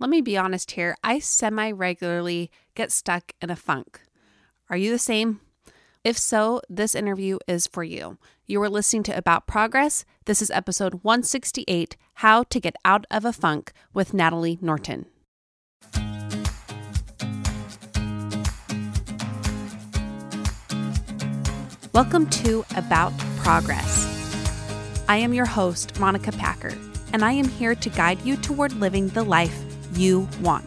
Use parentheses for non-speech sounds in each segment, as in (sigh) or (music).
let me be honest here. I semi regularly get stuck in a funk. Are you the same? If so, this interview is for you. You are listening to About Progress. This is episode 168 How to Get Out of a Funk with Natalie Norton. Welcome to About Progress. I am your host, Monica Packer, and I am here to guide you toward living the life you want.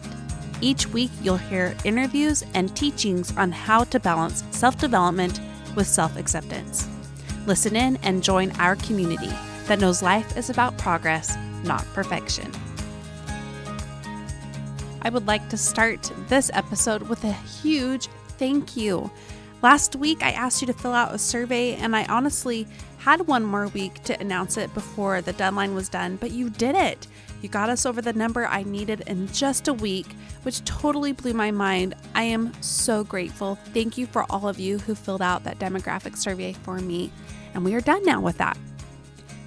Each week, you'll hear interviews and teachings on how to balance self development with self acceptance. Listen in and join our community that knows life is about progress, not perfection. I would like to start this episode with a huge thank you. Last week, I asked you to fill out a survey, and I honestly had one more week to announce it before the deadline was done, but you did it. You got us over the number I needed in just a week, which totally blew my mind. I am so grateful. Thank you for all of you who filled out that demographic survey for me. And we are done now with that.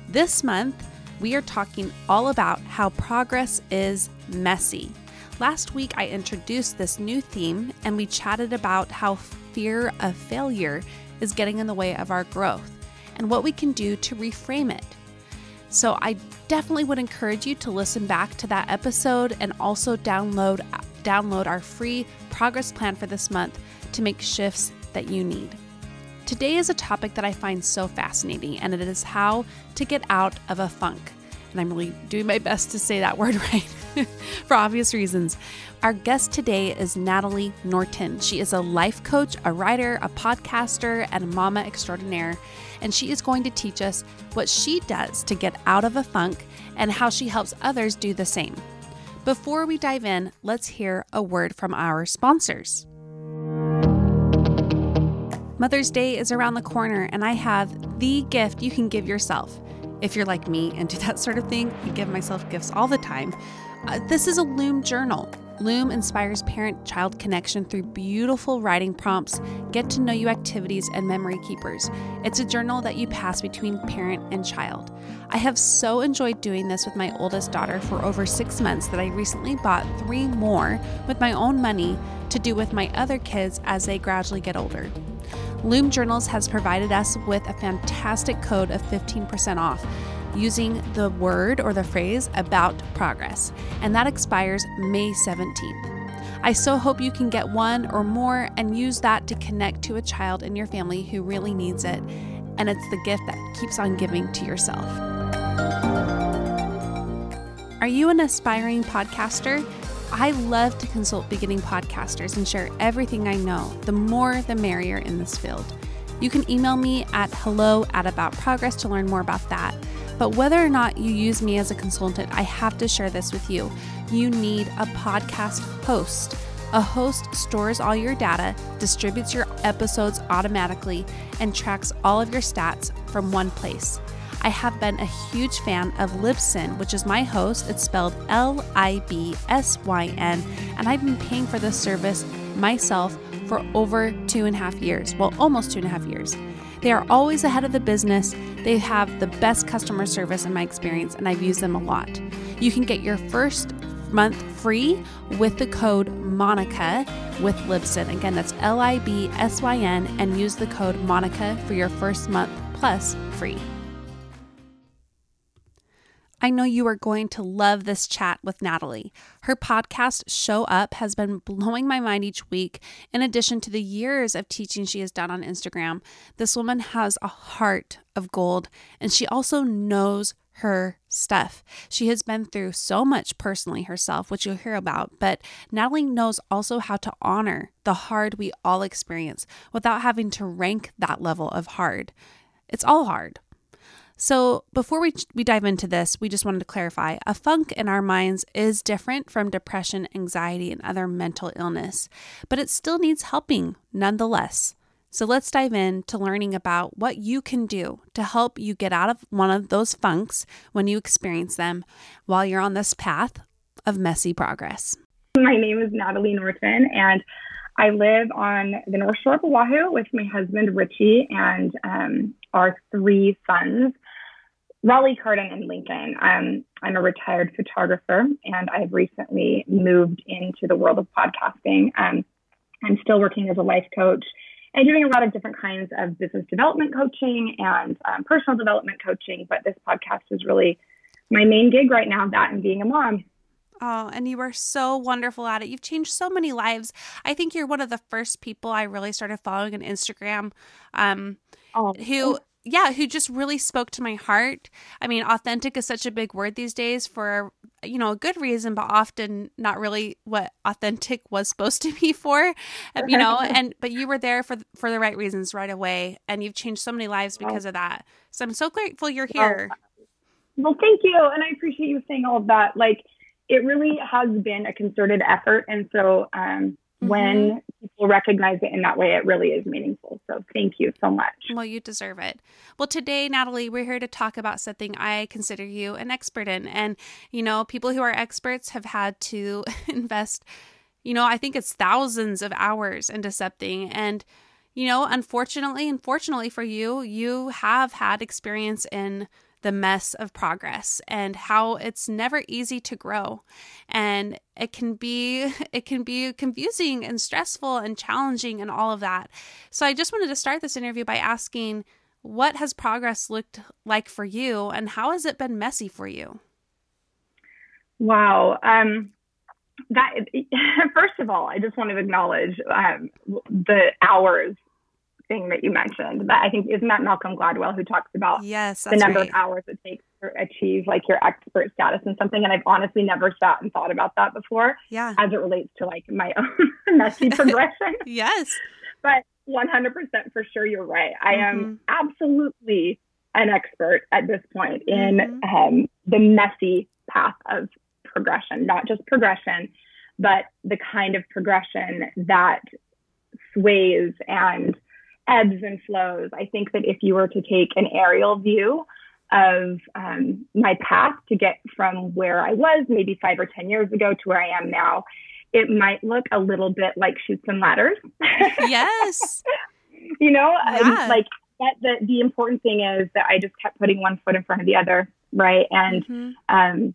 This month, we are talking all about how progress is messy. Last week, I introduced this new theme and we chatted about how fear of failure is getting in the way of our growth and what we can do to reframe it. So I definitely would encourage you to listen back to that episode and also download download our free progress plan for this month to make shifts that you need. Today is a topic that I find so fascinating and it is how to get out of a funk. And I'm really doing my best to say that (laughs) word right (laughs) for obvious reasons. Our guest today is Natalie Norton. She is a life coach, a writer, a podcaster, and a mama extraordinaire. And she is going to teach us what she does to get out of a funk and how she helps others do the same. Before we dive in, let's hear a word from our sponsors. Mother's Day is around the corner, and I have the gift you can give yourself. If you're like me and do that sort of thing, I give myself gifts all the time. Uh, this is a Loom journal. Loom inspires parent child connection through beautiful writing prompts, get to know you activities, and memory keepers. It's a journal that you pass between parent and child. I have so enjoyed doing this with my oldest daughter for over six months that I recently bought three more with my own money to do with my other kids as they gradually get older. Loom Journals has provided us with a fantastic code of 15% off using the word or the phrase about progress, and that expires May 17th. I so hope you can get one or more and use that to connect to a child in your family who really needs it, and it's the gift that keeps on giving to yourself. Are you an aspiring podcaster? I love to consult beginning podcasters and share everything I know. The more, the merrier in this field. You can email me at hello at About Progress to learn more about that. But whether or not you use me as a consultant, I have to share this with you. You need a podcast host. A host stores all your data, distributes your episodes automatically, and tracks all of your stats from one place. I have been a huge fan of Libsyn, which is my host. It's spelled L I B S Y N, and I've been paying for this service myself for over two and a half years. Well, almost two and a half years. They are always ahead of the business. They have the best customer service in my experience, and I've used them a lot. You can get your first month free with the code Monica with Libsyn. Again, that's L I B S Y N, and use the code Monica for your first month plus free. I know you are going to love this chat with Natalie. Her podcast, Show Up, has been blowing my mind each week. In addition to the years of teaching she has done on Instagram, this woman has a heart of gold and she also knows her stuff. She has been through so much personally herself, which you'll hear about, but Natalie knows also how to honor the hard we all experience without having to rank that level of hard. It's all hard. So, before we, we dive into this, we just wanted to clarify a funk in our minds is different from depression, anxiety, and other mental illness, but it still needs helping nonetheless. So, let's dive in to learning about what you can do to help you get out of one of those funks when you experience them while you're on this path of messy progress. My name is Natalie Norton, and I live on the North Shore of Oahu with my husband, Richie, and um, our three sons Raleigh, Cardin, and Lincoln. Um, I'm a retired photographer, and I've recently moved into the world of podcasting. Um, I'm still working as a life coach and doing a lot of different kinds of business development coaching and um, personal development coaching. But this podcast is really my main gig right now, that and being a mom. Oh, and you are so wonderful at it. You've changed so many lives. I think you're one of the first people I really started following on Instagram. Um, oh, who yeah, who just really spoke to my heart. I mean, authentic is such a big word these days for, you know, a good reason, but often not really what authentic was supposed to be for, um, you know, (laughs) and, but you were there for, for the right reasons right away. And you've changed so many lives because of that. So I'm so grateful you're here. Well, thank you. And I appreciate you saying all of that. Like, it really has been a concerted effort. And so, um, Mm-hmm. when people recognize it in that way, it really is meaningful. So thank you so much. Well, you deserve it. Well, today, Natalie, we're here to talk about something I consider you an expert in. And, you know, people who are experts have had to (laughs) invest, you know, I think it's thousands of hours into something. And, you know, unfortunately, unfortunately for you, you have had experience in the mess of progress and how it's never easy to grow. And it can be (laughs) it can be confusing and stressful and challenging and all of that. So i just wanted to start this interview by asking what has progress looked like for you and how has it been messy for you? Wow. Um that (laughs) first of all i just want to acknowledge um, the hours thing that you mentioned. That I think isn't that Malcolm Gladwell who talks about yes, the number right. of hours it takes to achieve like your expert status in something. And I've honestly never sat and thought about that before. Yeah. As it relates to like my own (laughs) messy (laughs) progression. yes. But 100% for sure, you're right. I mm-hmm. am absolutely an expert at this point in mm-hmm. um, the messy path of progression, not just progression, but the kind of progression that sways and ebbs and flows. I think that if you were to take an aerial view of um, my path to get from where I was maybe five or 10 years ago to where I am now, it might look a little bit like Chutes and Ladders. Yes. (laughs) you know, yeah. like that, the, the important thing is that I just kept putting one foot in front of the other. Right. And mm-hmm. um,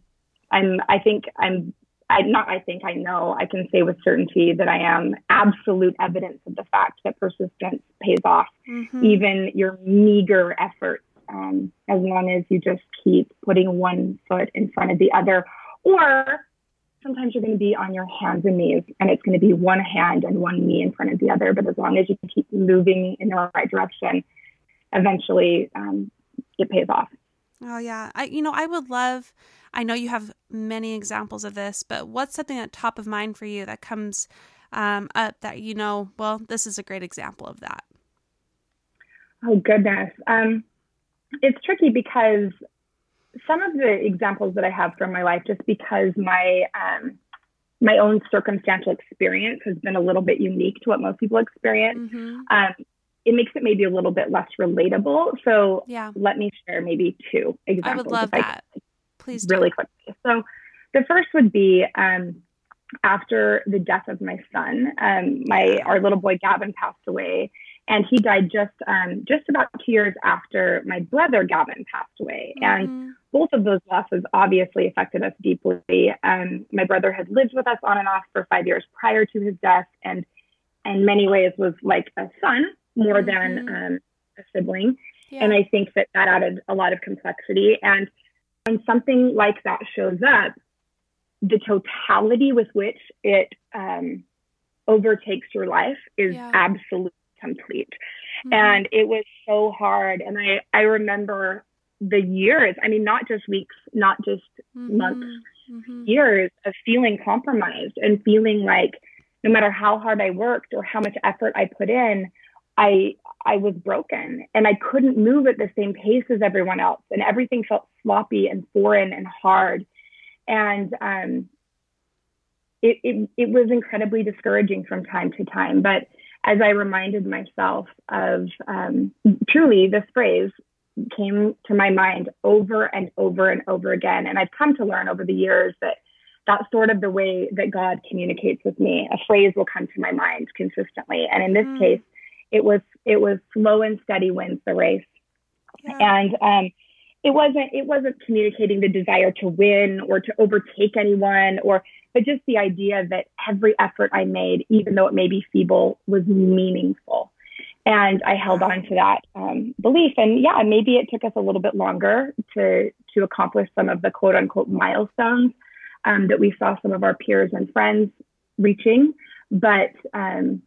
I'm, I think I'm I not I think I know I can say with certainty that I am absolute evidence of the fact that persistence pays off, mm-hmm. even your meager efforts, um, as long as you just keep putting one foot in front of the other. Or sometimes you're going to be on your hands and knees, and it's going to be one hand and one knee in front of the other. But as long as you keep moving in the right direction, eventually um, it pays off. Oh yeah, I you know I would love I know you have many examples of this, but what's something at top of mind for you that comes um, up that you know, well, this is a great example of that? Oh, goodness. Um, it's tricky because some of the examples that I have from my life, just because my um, my own circumstantial experience has been a little bit unique to what most people experience. Mm-hmm. Um, it makes it maybe a little bit less relatable. So yeah. let me share maybe two examples. I would love that. Please really quickly. So the first would be um, after the death of my son. Um, my our little boy Gavin passed away, and he died just um, just about two years after my brother Gavin passed away. Mm-hmm. And both of those losses obviously affected us deeply. Um, my brother had lived with us on and off for five years prior to his death, and in many ways was like a son more mm-hmm. than um, a sibling. Yeah. And I think that that added a lot of complexity. And when something like that shows up, the totality with which it um, overtakes your life is yeah. absolutely complete. Mm-hmm. And it was so hard. And I, I remember the years, I mean, not just weeks, not just mm-hmm. months, mm-hmm. years of feeling compromised and feeling like no matter how hard I worked or how much effort I put in, I I was broken and I couldn't move at the same pace as everyone else and everything felt sloppy and foreign and hard and um, it, it it was incredibly discouraging from time to time but as I reminded myself of um, truly this phrase came to my mind over and over and over again and I've come to learn over the years that that's sort of the way that God communicates with me. A phrase will come to my mind consistently. And in this mm. case, it was it was slow and steady wins the race. Yeah. And um, it wasn't it wasn't communicating the desire to win or to overtake anyone or but just the idea that every effort I made, even though it may be feeble, was meaningful. And I held on to that um, belief. And yeah, maybe it took us a little bit longer to to accomplish some of the quote unquote milestones um, that we saw some of our peers and friends reaching, but um,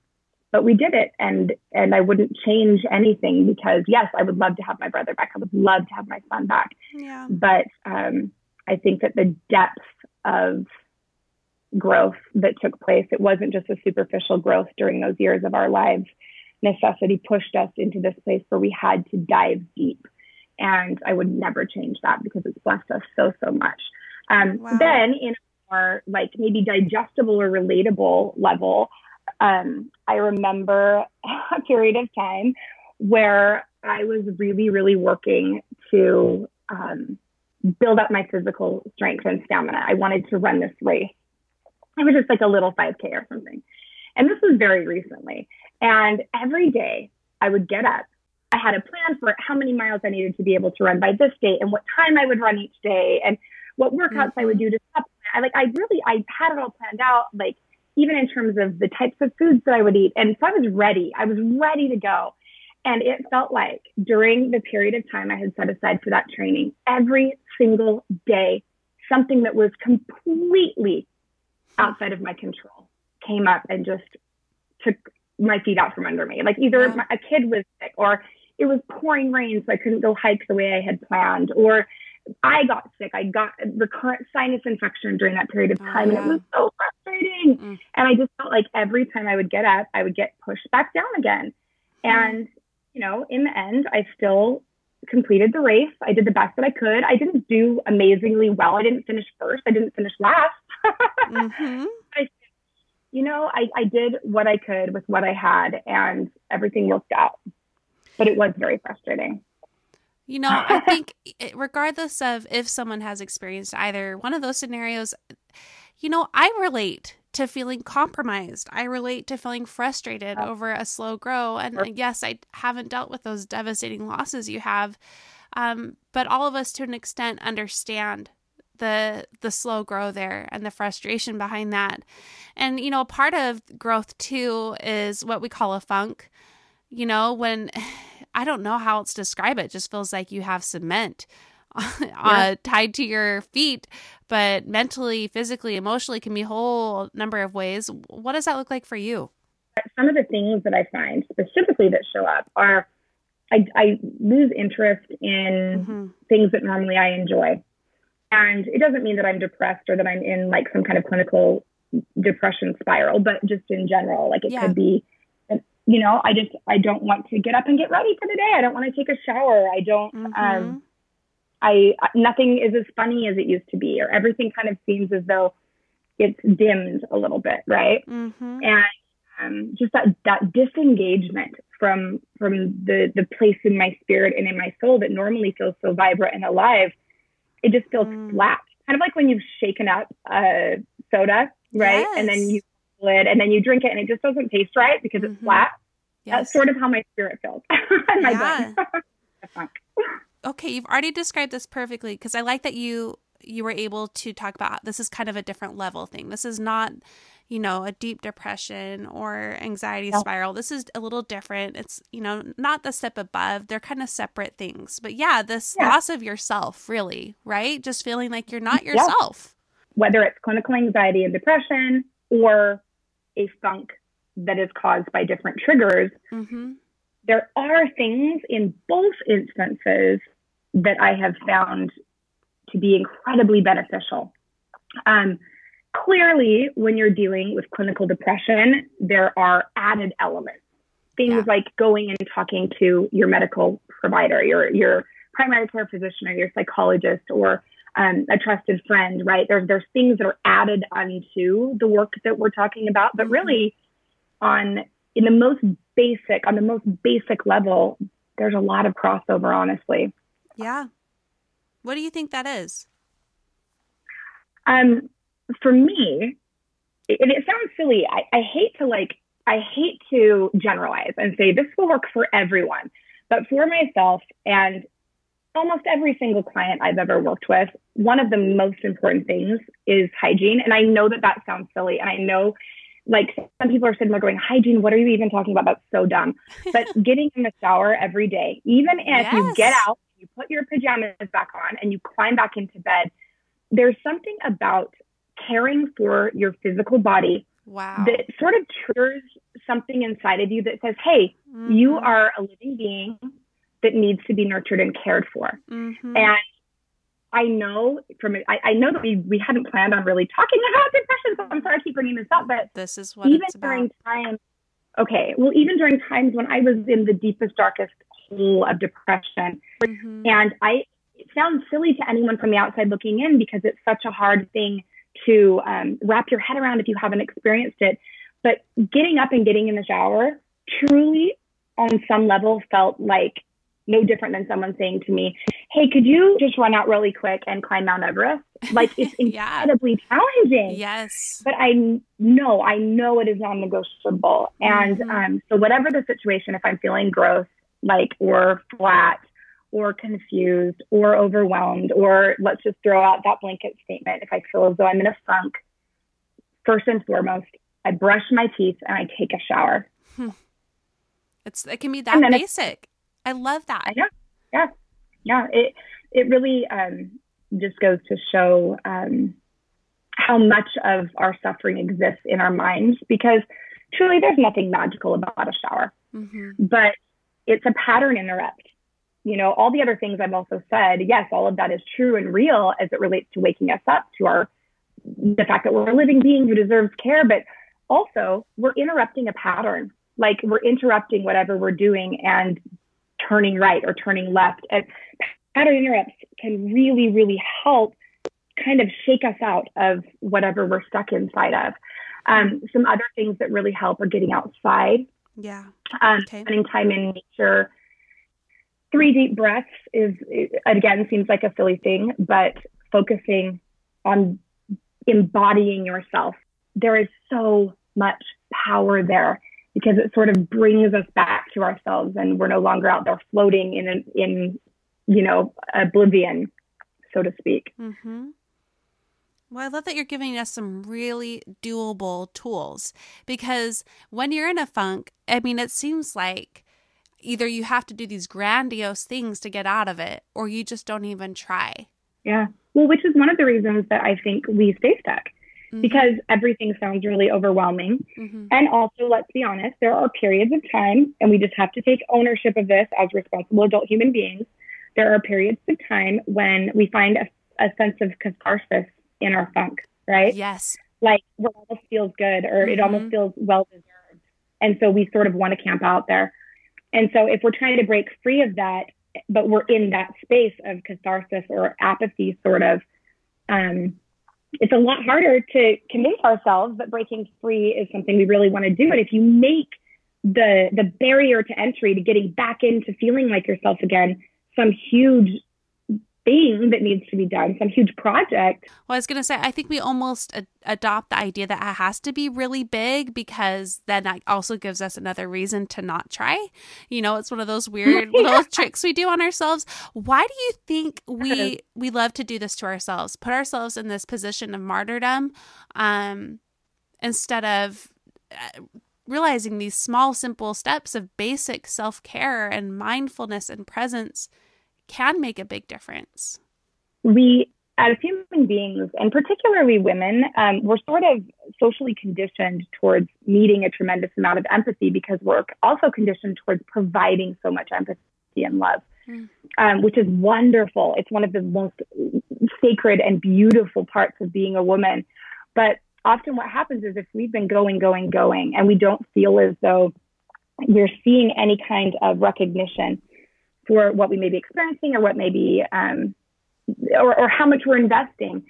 but we did it, and and I wouldn't change anything because yes, I would love to have my brother back. I would love to have my son back. Yeah. But um, I think that the depth of growth that took place, it wasn't just a superficial growth during those years of our lives. Necessity pushed us into this place where we had to dive deep. And I would never change that because it's blessed us so, so much. Um, wow. Then, in a more like maybe digestible or relatable level, um, I remember a period of time where I was really, really working to um, build up my physical strength and stamina. I wanted to run this race. It was just like a little 5K or something. And this was very recently. And every day I would get up. I had a plan for how many miles I needed to be able to run by this date and what time I would run each day and what workouts mm-hmm. I would mm-hmm. do to supplement. I like I really I had it all planned out, like even in terms of the types of foods that I would eat. And so I was ready. I was ready to go. And it felt like during the period of time I had set aside for that training, every single day, something that was completely outside of my control came up and just took my feet out from under me. Like either yeah. a kid was sick or it was pouring rain, so I couldn't go hike the way I had planned, or I got sick. I got recurrent sinus infection during that period of time, oh, yeah. and it was so frustrating. Mm. And I just felt like every time I would get up, I would get pushed back down again. Mm. And you know, in the end, I still completed the race. I did the best that I could. I didn't do amazingly well. I didn't finish first. I didn't finish last. (laughs) mm-hmm. I, you know, I, I did what I could with what I had, and everything worked out. But it was very frustrating. You know, I think (laughs) regardless of if someone has experienced either one of those scenarios, you know, I relate to feeling compromised. I relate to feeling frustrated over a slow grow. And yes, I haven't dealt with those devastating losses you have. Um, but all of us to an extent understand the the slow grow there and the frustration behind that. And you know, part of growth too is what we call a funk. You know, when (laughs) I don't know how else to describe it, it just feels like you have cement (laughs) uh, tied to your feet, but mentally, physically, emotionally can be a whole number of ways. What does that look like for you? Some of the things that I find specifically that show up are I, I lose interest in mm-hmm. things that normally I enjoy. And it doesn't mean that I'm depressed or that I'm in like some kind of clinical depression spiral, but just in general, like it yeah. could be, you know, I just, I don't want to get up and get ready for the day. I don't want to take a shower. I don't, mm-hmm. um, I, nothing is as funny as it used to be, or everything kind of seems as though it's dimmed a little bit, right? Mm-hmm. And um, just that that disengagement from from the the place in my spirit and in my soul that normally feels so vibrant and alive it just feels mm. flat. Kind of like when you've shaken up a soda, right? Yes. And then you it and then you drink it and it just doesn't taste right because mm-hmm. it's flat. Yes. That's sort of how my spirit feels. (laughs) my yeah. (laughs) okay, you've already described this perfectly because I like that you you were able to talk about this is kind of a different level thing. This is not you know, a deep depression or anxiety spiral. This is a little different. It's, you know, not the step above. They're kind of separate things. But yeah, this yeah. loss of yourself, really, right? Just feeling like you're not yourself. Yeah. Whether it's clinical anxiety and depression or a funk that is caused by different triggers, mm-hmm. there are things in both instances that I have found to be incredibly beneficial. Um, clearly, when you're dealing with clinical depression, there are added elements. Things yeah. like going and talking to your medical provider, your your primary care physician, or your psychologist, or um, a trusted friend. Right? There's there's things that are added onto the work that we're talking about, but mm-hmm. really, on in the most basic, on the most basic level, there's a lot of crossover. Honestly. Yeah. What do you think that is? Um, for me, and it sounds silly, I, I hate to like, I hate to generalize and say this will work for everyone. But for myself, and almost every single client I've ever worked with, one of the most important things is hygiene. And I know that that sounds silly. And I know like some people are sitting there going, hygiene, what are you even talking about? That's so dumb. (laughs) But getting in the shower every day, even if yes. you get out, you put your pajamas back on and you climb back into bed, there's something about caring for your physical body wow. that sort of triggers something inside of you that says, hey, mm-hmm. you are a living being that needs to be nurtured and cared for. Mm-hmm. And I know from I, I, know that we we hadn't planned on really talking about depression, so I'm sorry I keep bringing this up, but this is what even it's about. during times, okay, well, even during times when I was in the deepest, darkest hole of depression, mm-hmm. and I it sounds silly to anyone from the outside looking in because it's such a hard thing to um, wrap your head around if you haven't experienced it. But getting up and getting in the shower truly, on some level, felt like no different than someone saying to me, Hey, could you just run out really quick and climb Mount Everest? Like it's (laughs) yeah. incredibly challenging. Yes. But I know, I know it is non negotiable. And mm-hmm. um, so, whatever the situation, if I'm feeling gross, like, or flat, or confused, or overwhelmed, or let's just throw out that blanket statement, if I feel as though I'm in a funk, first and foremost, I brush my teeth and I take a shower. Hmm. It's it can be that basic. I love that. Yeah, yeah, yeah. It it really um, just goes to show um, how much of our suffering exists in our minds because truly there's nothing magical about a shower, mm-hmm. but it's a pattern interrupt. You know, all the other things I've also said, yes, all of that is true and real as it relates to waking us up to our the fact that we're a living being who deserves care, but also we're interrupting a pattern. Like we're interrupting whatever we're doing and turning right or turning left. And pattern interrupts can really, really help kind of shake us out of whatever we're stuck inside of. Um, some other things that really help are getting outside. Yeah. Um, okay. Spending time in nature. Three deep breaths is, again, seems like a silly thing, but focusing on embodying yourself. There is so much power there because it sort of brings us back to ourselves and we're no longer out there floating in in you know oblivion so to speak. Mm-hmm. well i love that you're giving us some really doable tools because when you're in a funk i mean it seems like either you have to do these grandiose things to get out of it or you just don't even try. Yeah. Well which is one of the reasons that i think we stay stuck mm-hmm. because everything sounds really overwhelming. Mm-hmm. And also, let's be honest, there are periods of time, and we just have to take ownership of this as responsible adult human beings. There are periods of time when we find a, a sense of catharsis in our funk, right? Yes. Like it almost feels good or mm-hmm. it almost feels well deserved. And so we sort of want to camp out there. And so if we're trying to break free of that, but we're in that space of catharsis or apathy, sort of, um, it's a lot harder to convince ourselves that breaking free is something we really want to do. And if you make the the barrier to entry to getting back into feeling like yourself again some huge thing that needs to be done, some huge project. Well, I was going to say, I think we almost ad- adopt the idea that it has to be really big because then that also gives us another reason to not try. You know, it's one of those (laughs) weird yeah. little tricks we do on ourselves. Why do you think we we love to do this to ourselves? Put ourselves in this position of martyrdom um, instead of uh, realizing these small simple steps of basic self-care and mindfulness and presence can make a big difference. We, as human beings, and particularly women, um, we're sort of socially conditioned towards needing a tremendous amount of empathy because we're also conditioned towards providing so much empathy and love. Mm. Um, which is wonderful. It's one of the most sacred and beautiful parts of being a woman. But often what happens is if we've been going, going, going, and we don't feel as though we're seeing any kind of recognition for what we may be experiencing or what may be, um, or, or how much we're investing.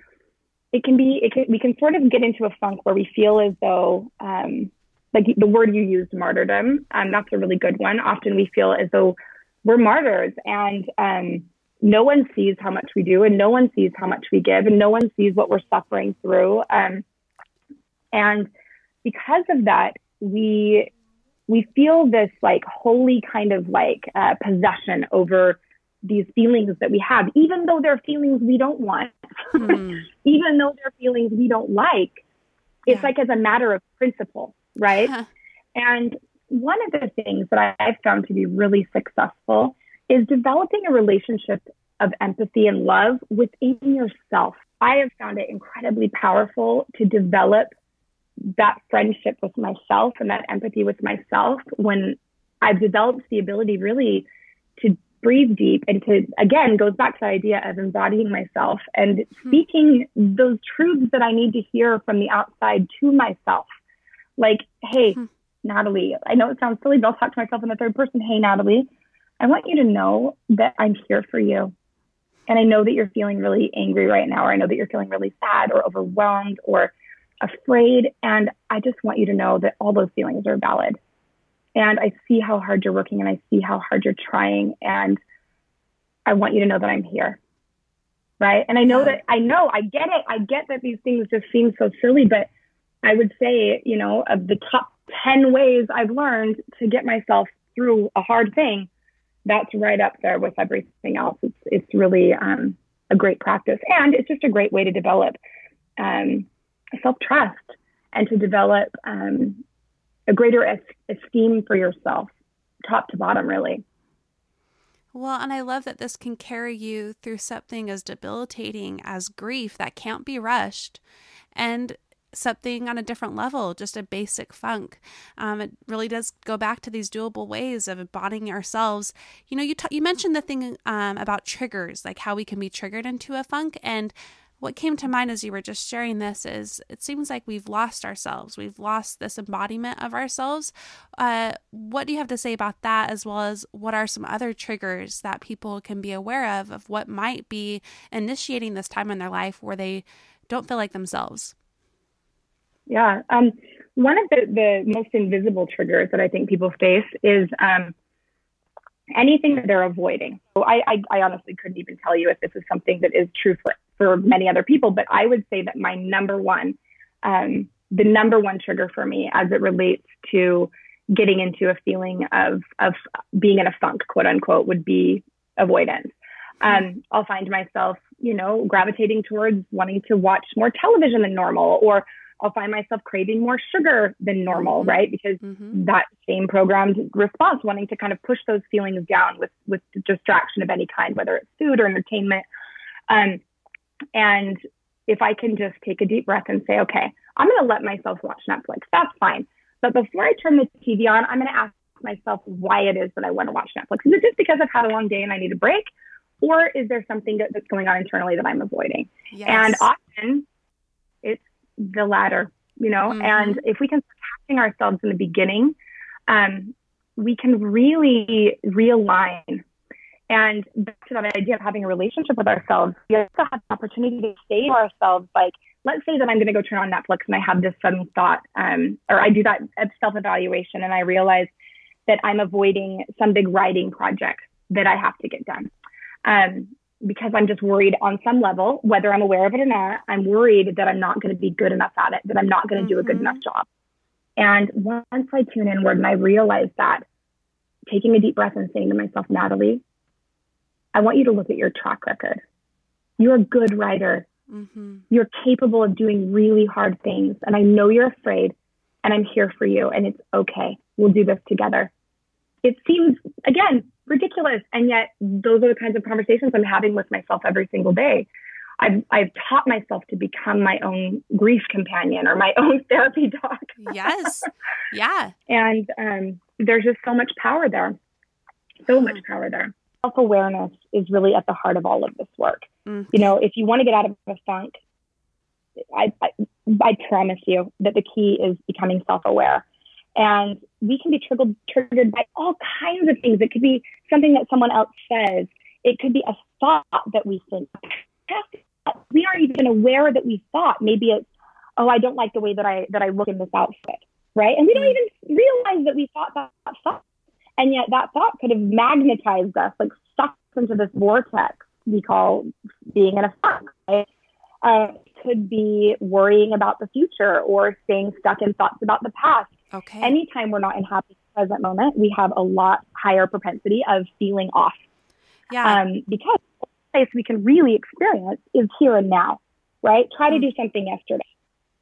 It can be, it can, we can sort of get into a funk where we feel as though, um, like the word you used, martyrdom, um, that's a really good one. Often we feel as though we're martyrs and um, no one sees how much we do and no one sees how much we give and no one sees what we're suffering through. Um, and because of that, we we feel this like holy kind of like uh, possession over these feelings that we have, even though they're feelings we don't want, mm. (laughs) even though they're feelings we don't like. It's yeah. like as a matter of principle, right? (laughs) and one of the things that I've found to be really successful is developing a relationship of empathy and love within yourself. I have found it incredibly powerful to develop that friendship with myself and that empathy with myself when I've developed the ability really to breathe deep and to again goes back to the idea of embodying myself and mm-hmm. speaking those truths that I need to hear from the outside to myself. Like, hey, mm-hmm. Natalie, I know it sounds silly, but I'll talk to myself in the third person. Hey, Natalie, I want you to know that I'm here for you. And I know that you're feeling really angry right now, or I know that you're feeling really sad or overwhelmed or afraid. And I just want you to know that all those feelings are valid. And I see how hard you're working and I see how hard you're trying. And I want you to know that I'm here. Right. And I know that I know, I get it. I get that these things just seem so silly, but I would say, you know, of the top 10 ways I've learned to get myself through a hard thing, that's right up there with everything else. It's, it's really um, a great practice. And it's just a great way to develop um, self trust and to develop um, a greater es- esteem for yourself, top to bottom, really. Well, and I love that this can carry you through something as debilitating as grief that can't be rushed. And something on a different level, just a basic funk. Um, it really does go back to these doable ways of embodying ourselves. You know, you t- you mentioned the thing um, about triggers, like how we can be triggered into a funk, and what came to mind as you were just sharing this is it seems like we've lost ourselves. We've lost this embodiment of ourselves. Uh, what do you have to say about that, as well as what are some other triggers that people can be aware of, of what might be initiating this time in their life where they don't feel like themselves? Yeah. Um, one of the, the most invisible triggers that I think people face is um, anything that they're avoiding. So I, I, I honestly couldn't even tell you if this is something that is true for for many other people, but I would say that my number one, um, the number one trigger for me as it relates to getting into a feeling of of being in a funk, quote unquote, would be avoidance. Um, I'll find myself, you know, gravitating towards wanting to watch more television than normal, or I'll find myself craving more sugar than normal, mm-hmm. right? Because mm-hmm. that same programmed response, wanting to kind of push those feelings down with with distraction of any kind, whether it's food or entertainment. Um, and if I can just take a deep breath and say, okay, I'm going to let myself watch Netflix, that's fine. But before I turn the TV on, I'm going to ask myself why it is that I want to watch Netflix. Is it just because I've had a long day and I need a break? Or is there something that's going on internally that I'm avoiding? Yes. And often it's the latter, you know? Mm-hmm. And if we can start ourselves in the beginning, um, we can really realign and back to that idea of having a relationship with ourselves, we also have the opportunity to say to ourselves, like, let's say that I'm going to go turn on Netflix and I have this sudden thought, um, or I do that self evaluation and I realize that I'm avoiding some big writing project that I have to get done. Um, because I'm just worried on some level, whether I'm aware of it or not, I'm worried that I'm not going to be good enough at it, that I'm not going to mm-hmm. do a good mm-hmm. enough job. And once I tune inward and I realize that, taking a deep breath and saying to myself, Natalie, I want you to look at your track record. You're a good writer. Mm-hmm. You're capable of doing really hard things. And I know you're afraid, and I'm here for you, and it's okay. We'll do this together. It seems, again, ridiculous. And yet, those are the kinds of conversations I'm having with myself every single day. I've, I've taught myself to become my own grief companion or my (laughs) own therapy dog. yes. (laughs) Yeah. and um, there's just so much power there. So much power there self awareness is really at the heart of all of this work. Mm-hmm. You know, if you want to get out of a funk, I, I, I promise you that the key is becoming self aware. And we can be triggered, triggered by all kinds of things. It could be something that someone else says. It could be a thought that we think. We aren't even aware that we thought. Maybe it's, oh, I don't like the way that I that I look in this outfit, right? And we don't mm. even realize that we thought that thought. And yet that thought could have magnetized us, like sucked into this vortex we call being in a funk, right? Uh, could be worrying about the future or staying stuck in thoughts about the past. Okay. Anytime we're not in happy present moment, we have a lot higher propensity of feeling off. Yeah. Um, because the place we can really experience is here and now, right? Try to Mm. do something yesterday.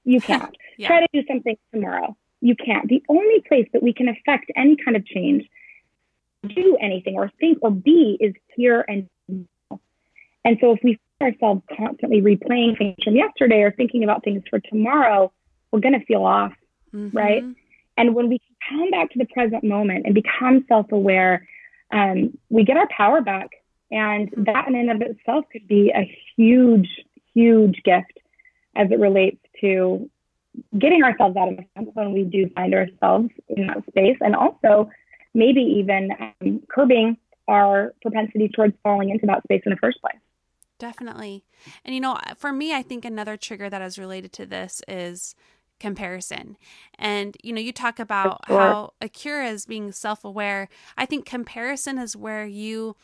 You (laughs) can't. Yeah. Try to do something tomorrow. You can't. The only place that we can affect any kind of change, do anything or think or be is here and now. And so if we find ourselves constantly replaying things from yesterday or thinking about things for tomorrow, we're going to feel off. Mhm. right? And when we come back to the present moment and become self aware, um, we get our power back. And that in and of itself could be a huge, huge gift as it relates to getting ourselves out of the when we do find ourselves in that space. And also maybe even um, curbing our propensity towards falling into that space in the first place. Definitely. And you know, for me, I think another trigger that is related to this is comparison. And you know, you talk about sure. how Akira is being self-aware. I think comparison is where you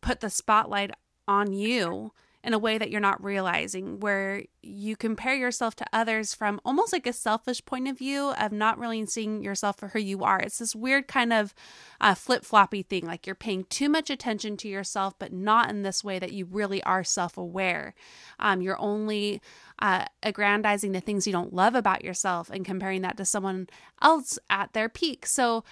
put the spotlight on you in a way that you're not realizing, where you compare yourself to others from almost like a selfish point of view of not really seeing yourself for who you are. It's this weird kind of uh, flip floppy thing, like you're paying too much attention to yourself, but not in this way that you really are self aware. Um, you're only uh, aggrandizing the things you don't love about yourself and comparing that to someone else at their peak. So,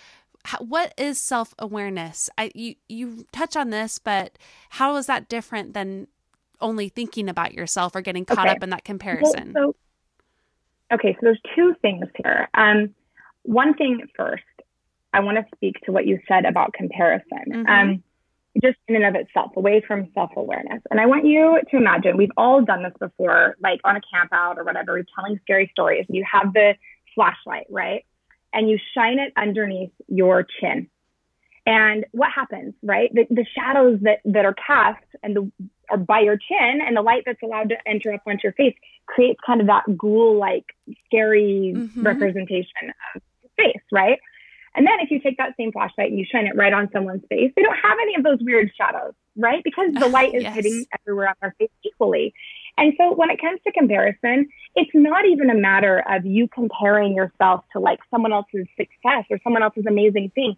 what is self awareness? You you touch on this, but how is that different than only thinking about yourself or getting caught Okay. up in that comparison? Well, so, okay, so there's two things here. Um, one thing first, I want to speak to what you said about comparison. Mhm. Um, just in and of itself, away from self awareness. And I want you to imagine we've all done this before, like on a camp out or whatever, you're telling scary stories. You have the flashlight, right? And you shine it underneath your chin. And what happens, right? The, the shadows that, that are cast and the, are by your chin and the light that's allowed to enter up onto your face creates kind of that ghoul like scary Mhm. representation of face, right? And then if you take that same flashlight and you shine it right on someone's face, they don't have any of those weird shadows, right? Because the light is Yes. hitting everywhere on their face equally. And so when it comes to comparison, it's not even a matter of you comparing yourself to like someone else's success or someone else's amazing thing.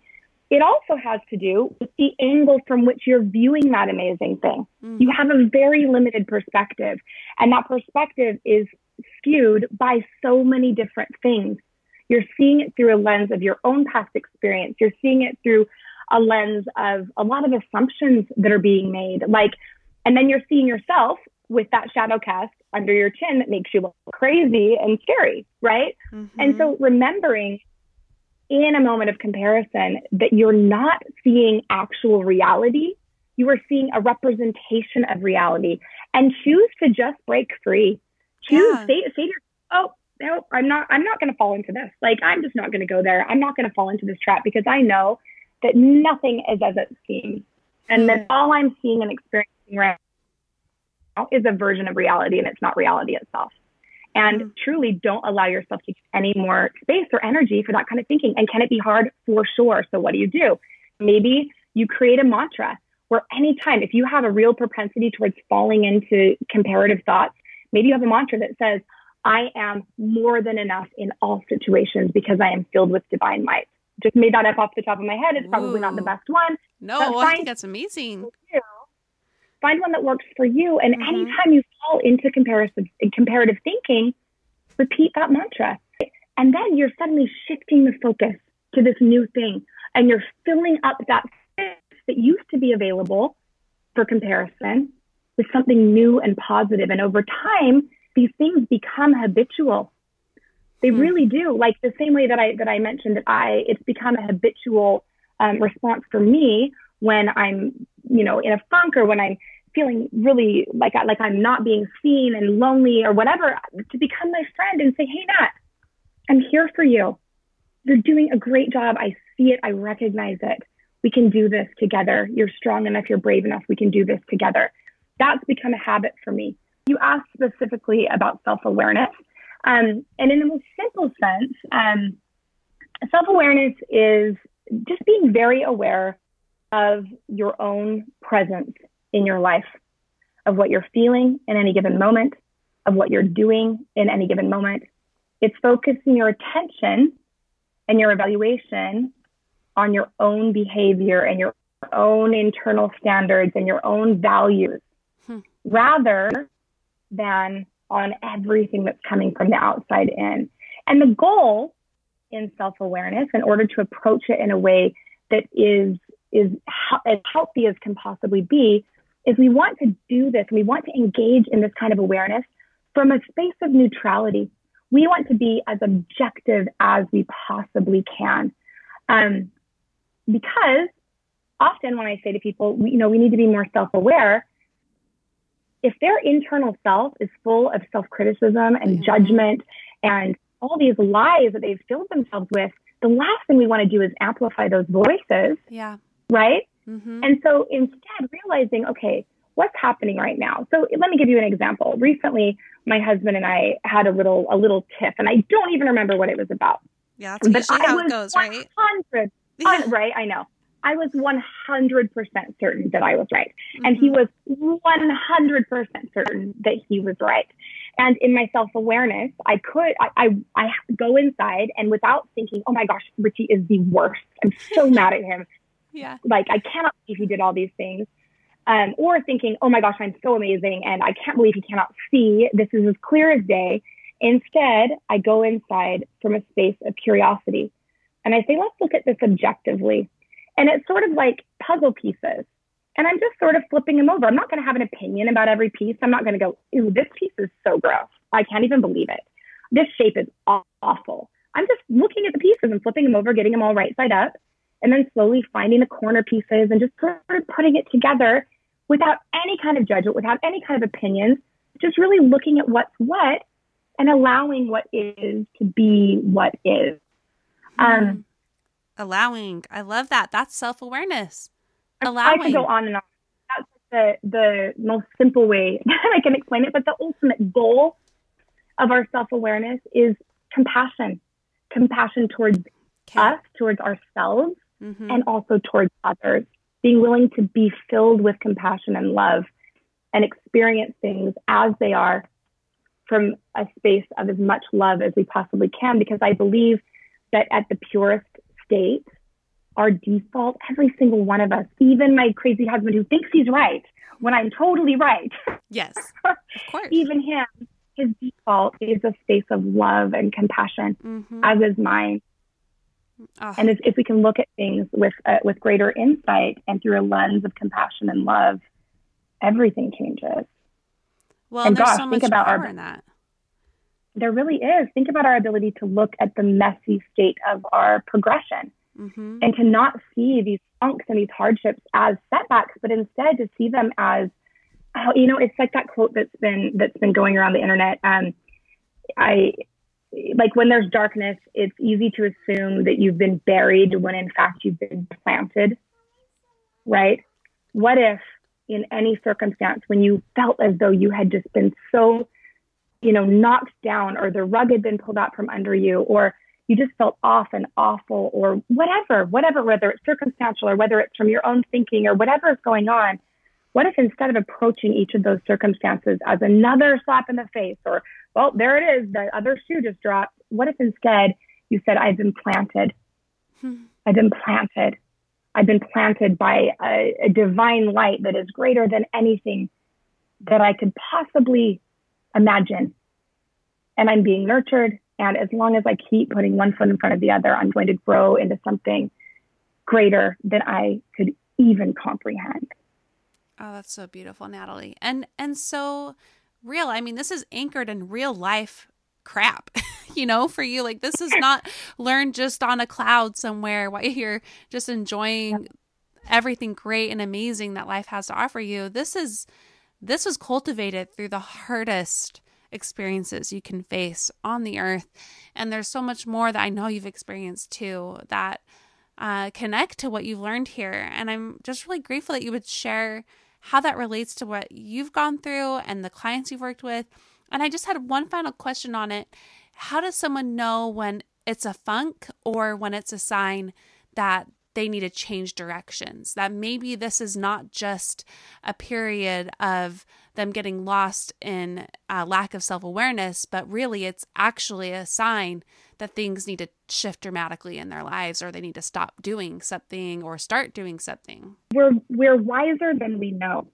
It also has to do with the angle from which you're viewing that amazing thing. Mhm. You have a very limited perspective, and that perspective is skewed by so many different things. You're seeing it through a lens of your own past experience. You're seeing it through a lens of a lot of assumptions that are being made. Like, and then you're seeing yourself with that shadow cast under your chin that makes you look crazy and scary, right? And Mhm. so remembering in a moment of comparison that you're not seeing actual reality, you are seeing a representation of reality and choose to just break free. Choose, Yeah. say, say to yourself, oh, no, I'm not, I'm not going to fall into this. Like, I'm just not going to go there. I'm not going to fall into this trap because I know that nothing is as it seems. And that all I'm seeing and experiencing right now is a version of reality and it's not reality itself. And Mm. truly don't allow yourself to get any more space or energy for that kind of thinking. And can it be hard? For sure. So what do you do? Maybe you create a mantra where anytime, if you have a real propensity towards falling into comparative thoughts, maybe you have a mantra that says, I am more than enough in all situations because I am filled with divine might. Just made that up off the top of my head. It's probably not the best one. no, that's I think that's amazing. Find one that works for you. And Mhm. anytime you fall into comparison, comparative thinking, repeat that mantra. And then you're suddenly shifting the focus to this new thing. And you're filling up that space that used to be available for comparison with something new and positive. And over time, these things become habitual. They Hmm. really do. Like the same way that I that I mentioned that I it's become a habitual um, response for me when I'm, you know, in a funk or when I'm feeling really like I- like I'm not being seen and lonely or whatever, to become my friend and say, "Hey, Nat, I'm here for you. You're doing a great job. I see it. I recognize it. We can do this together. You're strong enough. You're brave enough. We can do this together." That's become a habit for me. You asked specifically about self awareness. Um, and in the most simple sense, um, self awareness is just being very aware of your own presence in your life, of what you're feeling in any given moment, of what you're doing in any given moment. It's focusing your attention and your evaluation on your own behavior and your own internal standards and your own values hmm. rather than on everything that's coming from the outside in. And the goal in self-awareness in order to approach it in a way that is is as healthy as can possibly be is we want to do this we want to engage in this kind of awareness from a space of neutrality we want to be as objective as we possibly can um, because often when i say to people you know we need to be more self-aware if their internal self is full of self-criticism and mm-hmm. judgment and all these lies that they've filled themselves with, the last thing we want to do is amplify those voices. Yeah. Right? Mm-hmm. And so instead, realizing, okay, what's happening right now? So let me give you an example. Recently, my husband and I had a little a little tiff, and I don't even remember what it was about. Yeah, that's but usually how it goes, right? (laughs) Yeah. (laughs) Right, I know. I was 100% certain that I was right. Mm-hmm. And he mm-hmm. was 100% certain that he was right. And in my self awareness, I could, I, I, I go inside and without thinking, oh my gosh, Richie is the worst. I'm so (laughs) mad at him. Yeah. Like, I cannot believe he did all these things. Um, or thinking, oh my gosh, I'm so amazing and I can't believe he cannot see. This is as clear as day. Instead, I go inside from a space of curiosity and I say, let's look at this objectively. And it's sort of like puzzle pieces. And I'm just sort of flipping them over. I'm not going to have an opinion about every piece. I'm not going to go, ooh, this piece is so gross. I can't even believe it. This shape is awful. I'm just looking at the pieces and flipping them over, getting them all right side up, and then slowly finding the corner pieces and just sort of putting it together without any kind of judgment, without any kind of opinions, just really looking at what's what and allowing what is to be what is. Um, hmm. allowing. I love that. That's self awareness allowing. I could go on and on. That's the the most simple way (laughs) that I can explain it. But the ultimate goal of our self awareness is compassion, compassion towards okay. us, towards ourselves, mm-hmm. and also towards others. Being willing to be filled with compassion and love, and experience things as they are from a space of as much love as we possibly can. Because I believe that at the purest state, our default, every single one of us, even my crazy husband who thinks he's right when I'm totally right. Yes, (laughs) of course. even him, his default is a space of love and compassion, mm-hmm. as is mine. Oh. And if, if, we can look at things with uh, with greater insight and through a lens of compassion and love, everything changes. Well, and there's gosh, so much think about power our, in that. There really is. Think about our ability to look at the messy state of our progression mm-hmm. and to not see these funks and these hardships as setbacks, but instead to see them as, oh, you know, it's like that quote that's been that's been going around the internet. Um, I like when there's darkness, it's easy to assume that you've been buried when in fact you've been planted, right? What if in any circumstance when you felt as though you had just been so, you know, knocked down or the rug had been pulled out from under you or you just felt off and awful or whatever, whatever, whether it's circumstantial or whether it's from your own thinking or whatever is going on, what if instead of approaching each of those circumstances as another slap in the face or, well, there it is, the other shoe just dropped. What if instead you said, I've been planted? Hmm. I've been planted. I've been planted by a, a divine light that is greater than anything that I could possibly imagine. And I'm being nurtured and as long as I keep putting one foot in front of the other, I'm going to grow into something greater than I could even comprehend. Oh, that's so beautiful, Natalie. And and so real. I mean, this is anchored in real life crap, (laughs) you know, for you. Like this is not (laughs) learned just on a cloud somewhere while you're just enjoying everything great and amazing that life has to offer you. This is this was cultivated through the hardest experiences you can face on the earth. And there's so much more that I know you've experienced too that uh, connect to what you've learned here. And I'm just really grateful that you would share how that relates to what you've gone through and the clients you've worked with. And I just had one final question on it. How does someone know when it's a funk or when it's a sign that they need to change directions? That maybe this is not just a period of them getting lost in a lack of self awareness, but really it's actually a sign that things need to shift dramatically in their lives or they need to stop doing something or start doing something. We're we're wiser than we know.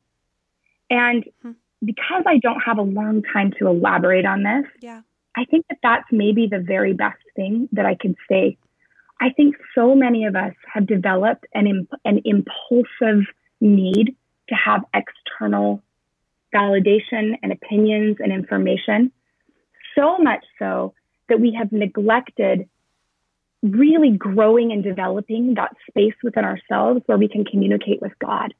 And hmm. because I don't have a long time to elaborate on this, yeah. I think that that's maybe the very best thing that I can say. I think so many of us have developed an imp- an impulsive need to have external validation and opinions and information so much so that we have neglected really growing and developing that space within ourselves where we can communicate with God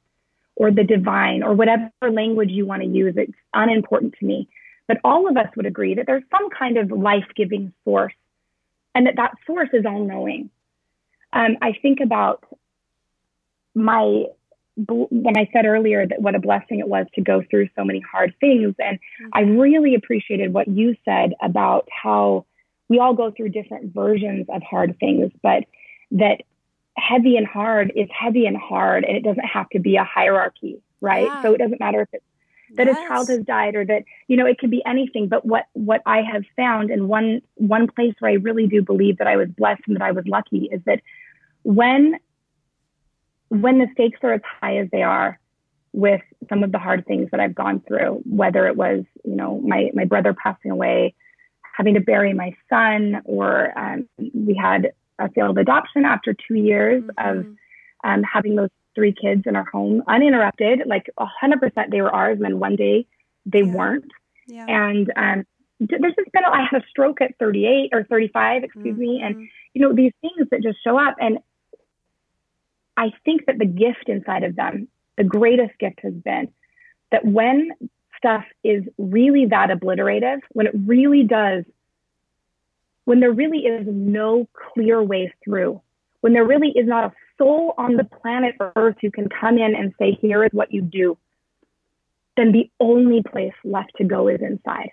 or the divine or whatever language you want to use. It's unimportant to me. But all of us would agree that there's some kind of life giving source and that that source is all knowing. Um, I think about my when I said earlier that what a blessing it was to go through so many hard things. And mm-hmm. I really appreciated what you said about how we all go through different versions of hard things, but that heavy and hard is heavy and hard, and it doesn't have to be a hierarchy, right? Yeah. So it doesn't matter if it's that yes. a child has died or that you know it could be anything but what what i have found and one one place where i really do believe that i was blessed and that i was lucky is that when when the stakes are as high as they are with some of the hard things that I've gone through, whether it was, you know, my, my brother passing away, having to bury my son, or um, we had a failed adoption after two years mm-hmm. of um, having those three kids in our home uninterrupted, like 100% they were ours, and then one day they yeah. weren't. Yeah. And um, there's just been, I had a stroke at 38 or 35, excuse mm-hmm. me. And, mm-hmm. you know, these things that just show up. And I think that the gift inside of them, the greatest gift has been that when stuff is really that obliterative, when it really does, when there really is no clear way through, when there really is not a soul on the planet Earth who can come in and say, here is what you do, then the only place left to go is inside.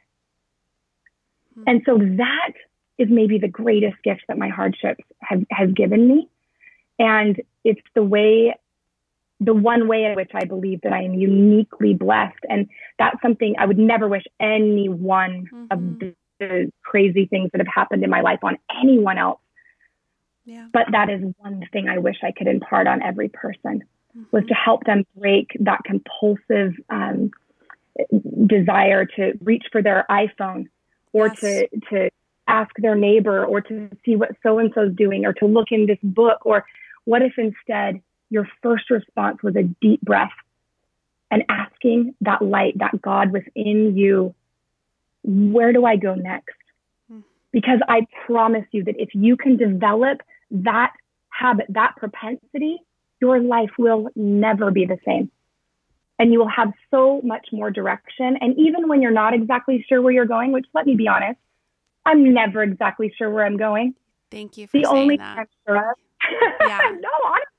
Mm-hmm. And so that is maybe the greatest gift that my hardships have, have given me and it's the way, the one way in which I believe that I am uniquely blessed. And that's something I would never wish any one mm-hmm. of the, the crazy things that have happened in my life on anyone else. Yeah. But that is one thing I wish I could impart on every person mm-hmm. was to help them break that compulsive um, desire to reach for their iPhone or yes. to to ask their neighbor or to see what so and so's doing or to look in this book or what if instead your first response was a deep breath and asking that light, that God within you, where do I go next? Hmm. Because I promise you that if you can develop that habit, that propensity, your life will never be the same. And you will have so much more direction. And even when you're not exactly sure where you're going, which let me be honest, I'm never exactly sure where I'm going. Thank you for the only that. Sure of yeah. (laughs) no, honestly,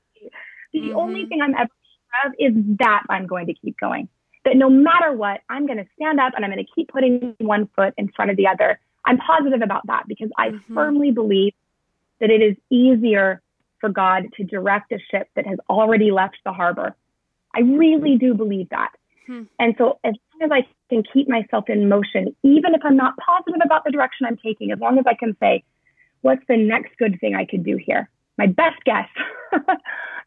the mm-hmm. only thing I'm ever sure of is that I'm going to keep going. That no matter what, I'm going to stand up and I'm going to keep putting one foot in front of the other. I'm positive about that because I mm-hmm. firmly believe that it is easier for God to direct a ship that has already left the harbor. I really do believe that. Hmm. And so as long as I can keep myself in motion, even if I'm not positive about the direction I'm taking, as long as I can say, what's the next good thing I could do here? My best guess (laughs)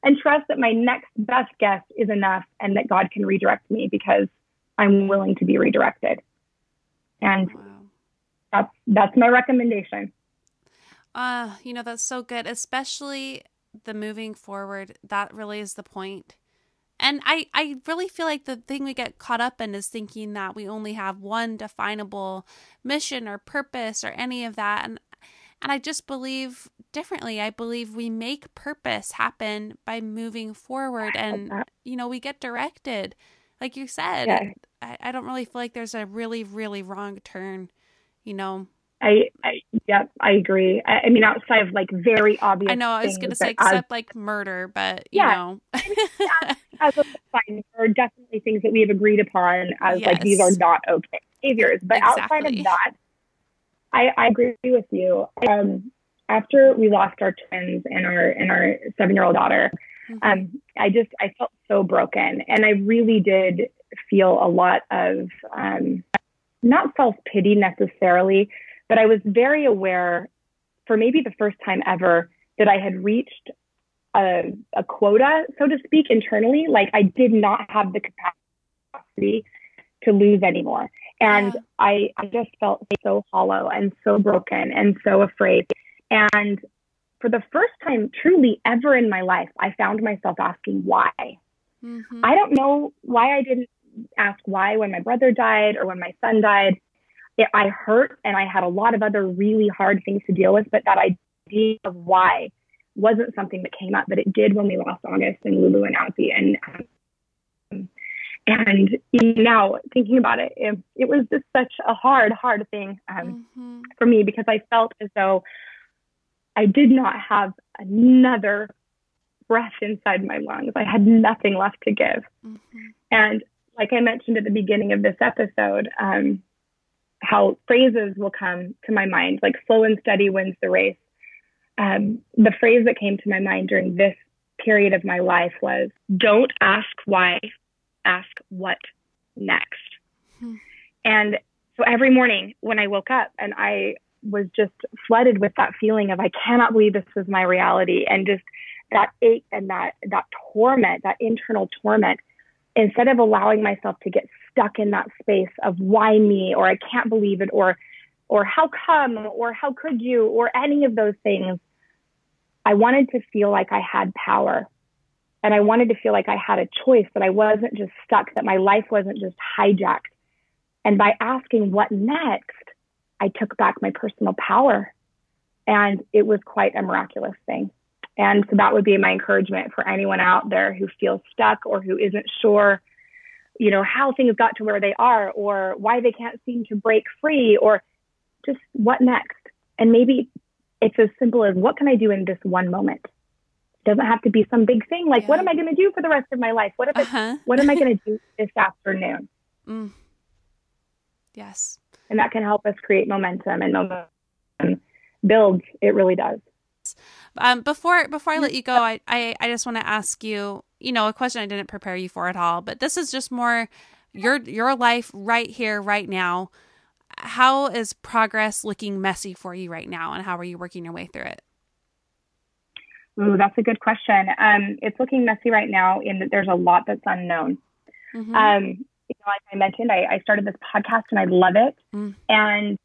and trust that my next best guess is enough and that God can redirect me because I'm willing to be redirected. And wow. that's that's my recommendation. Uh, you know, that's so good, especially the moving forward. That really is the point. And I, I really feel like the thing we get caught up in is thinking that we only have one definable mission or purpose or any of that. And and I just believe differently. I believe we make purpose happen by moving forward and, you know, we get directed. Like you said, yeah. I, I don't really feel like there's a really, really wrong turn, you know. I, I yeah, I agree. I, I, mean, outside of like very obvious. I know. I was going to say except like murder, but you yeah, know, (laughs) as a there are definitely things that we have agreed upon as yes. like these are not okay behaviors. But exactly. outside of that, I, I agree with you. Um, after we lost our twins and our and our seven year old daughter, mm-hmm. um, I just I felt so broken, and I really did feel a lot of um, not self pity necessarily, but I was very aware for maybe the first time ever that I had reached a, a quota, so to speak, internally. Like I did not have the capacity to lose anymore. And yeah. I, I just felt so hollow and so broken and so afraid. And for the first time truly ever in my life, I found myself asking why. Mm-hmm. I don't know why I didn't ask why when my brother died or when my son died. It, I hurt and I had a lot of other really hard things to deal with, but that idea of why wasn't something that came up, but it did when we lost August and Lulu and Ozzy. And and now thinking about it, it, it, was just such a hard, hard thing um, mm-hmm. for me because I felt as though I did not have another breath inside my lungs. I had nothing left to give. Mm-hmm. And like I mentioned at the beginning of this episode, um, how phrases will come to my mind, like slow and steady wins the race. Um, the phrase that came to my mind during this period of my life was don't ask why, ask what next. Hmm. And so every morning when I woke up and I was just flooded with that feeling of I cannot believe this is my reality and just that ache and that that torment, that internal torment, instead of allowing myself to get stuck in that space of why me or I can't believe it or or how come or how could you or any of those things, I wanted to feel like I had power. And I wanted to feel like I had a choice, that I wasn't just stuck, that my life wasn't just hijacked. And by asking what next, I took back my personal power. And it was quite a miraculous thing. And so that would be my encouragement for anyone out there who feels stuck or who isn't sure, you know, how things got to where they are or why they can't seem to break free or just what next. And maybe it's as simple as what can I do in this one moment? Doesn't have to be some big thing like yeah. what am I going to do for the rest of my life? What if uh-huh. what am I going (laughs) to do this afternoon? Mm. Yes. And that can help us create momentum and momentum builds. It really does. Um, before before I let you go, I I, I just want to ask you, you know, a question I didn't prepare you for at all, but this is just more your your life right here, right now. How is progress looking messy for you right now, and how are you working your way through it? Ooh, that's a good question. Um, it's looking messy right now in that there's a lot that's unknown. Mm-hmm. Um, you know, like I mentioned, I, I, started this podcast and I love it. Mm. And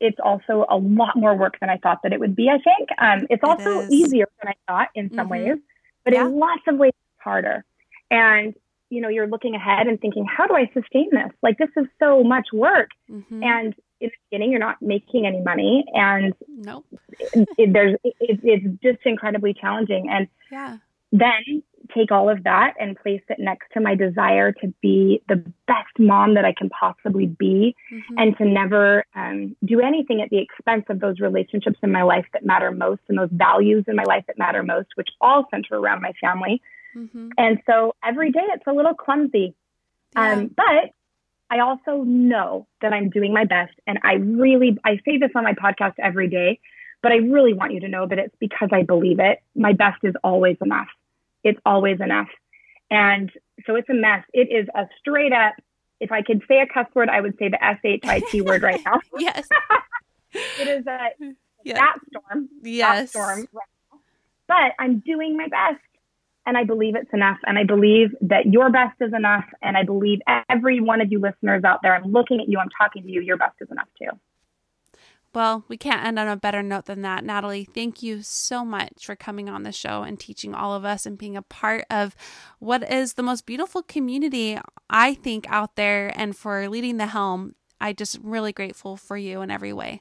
it's also a lot more work than I thought that it would be, I think. Um, it's also it easier than I thought in some mm-hmm. ways, but yeah. in lots of ways it's harder. And, you know, you're looking ahead and thinking, how do I sustain this? Like, this is so much work. Mm-hmm. And in the beginning, you're not making any money. And nope. it, it, there's, it, it's just incredibly challenging. And yeah. then take all of that and place it next to my desire to be the best mom that I can possibly be mm-hmm. and to never um, do anything at the expense of those relationships in my life that matter most and those values in my life that matter most, which all center around my family. Mm-hmm. And so every day it's a little clumsy. Yeah. Um, but I also know that I'm doing my best. And I really, I say this on my podcast every day, but I really want you to know that it's because I believe it. My best is always enough it's always enough. And so it's a mess. It is a straight up, if I could say a cuss word, I would say the S H I T (laughs) word right now. yes. (laughs) it is a yeah. that storm. Yes. That storm right But I'm doing my best. And I believe it's enough. And I believe that your best is enough. And I believe every one of you listeners out there, I'm looking at you, I'm talking to you, your best is enough too. Well, we can't end on a better note than that. Natalie, thank you so much for coming on the show and teaching all of us and being a part of what is the most beautiful community, I think, out there and for leading the helm. I just really grateful for you in every way.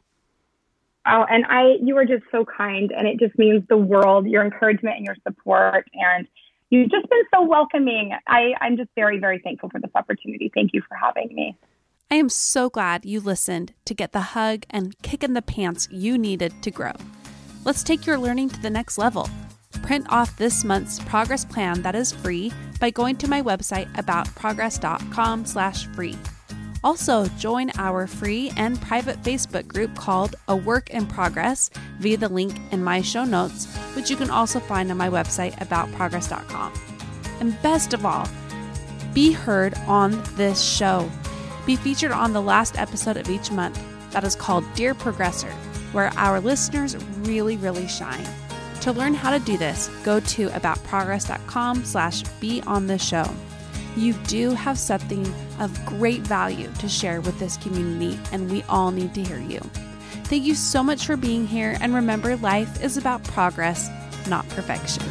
Oh, and I, you are just so kind, and it just means the world. Your encouragement and your support, and you've just been so welcoming. I, I'm just very, very thankful for this opportunity. Thank you for having me. I am so glad you listened to get the hug and kick in the pants you needed to grow. Let's take your learning to the next level. Print off this month's progress plan that is free by going to my website aboutprogress.com slash free. Also, join our free and private Facebook group called A Work in Progress via the link in my show notes, which you can also find on my website aboutprogress.com. And best of all, be heard on this show be featured on the last episode of each month that is called Dear Progressor. where our listeners really, really shine. To learn how to do this, go to aboutprogress.com slash be on the show. You do have something of great value to share with this community, and we all need to hear you. Thank you so much for being here, and remember, life is about progress, not perfection.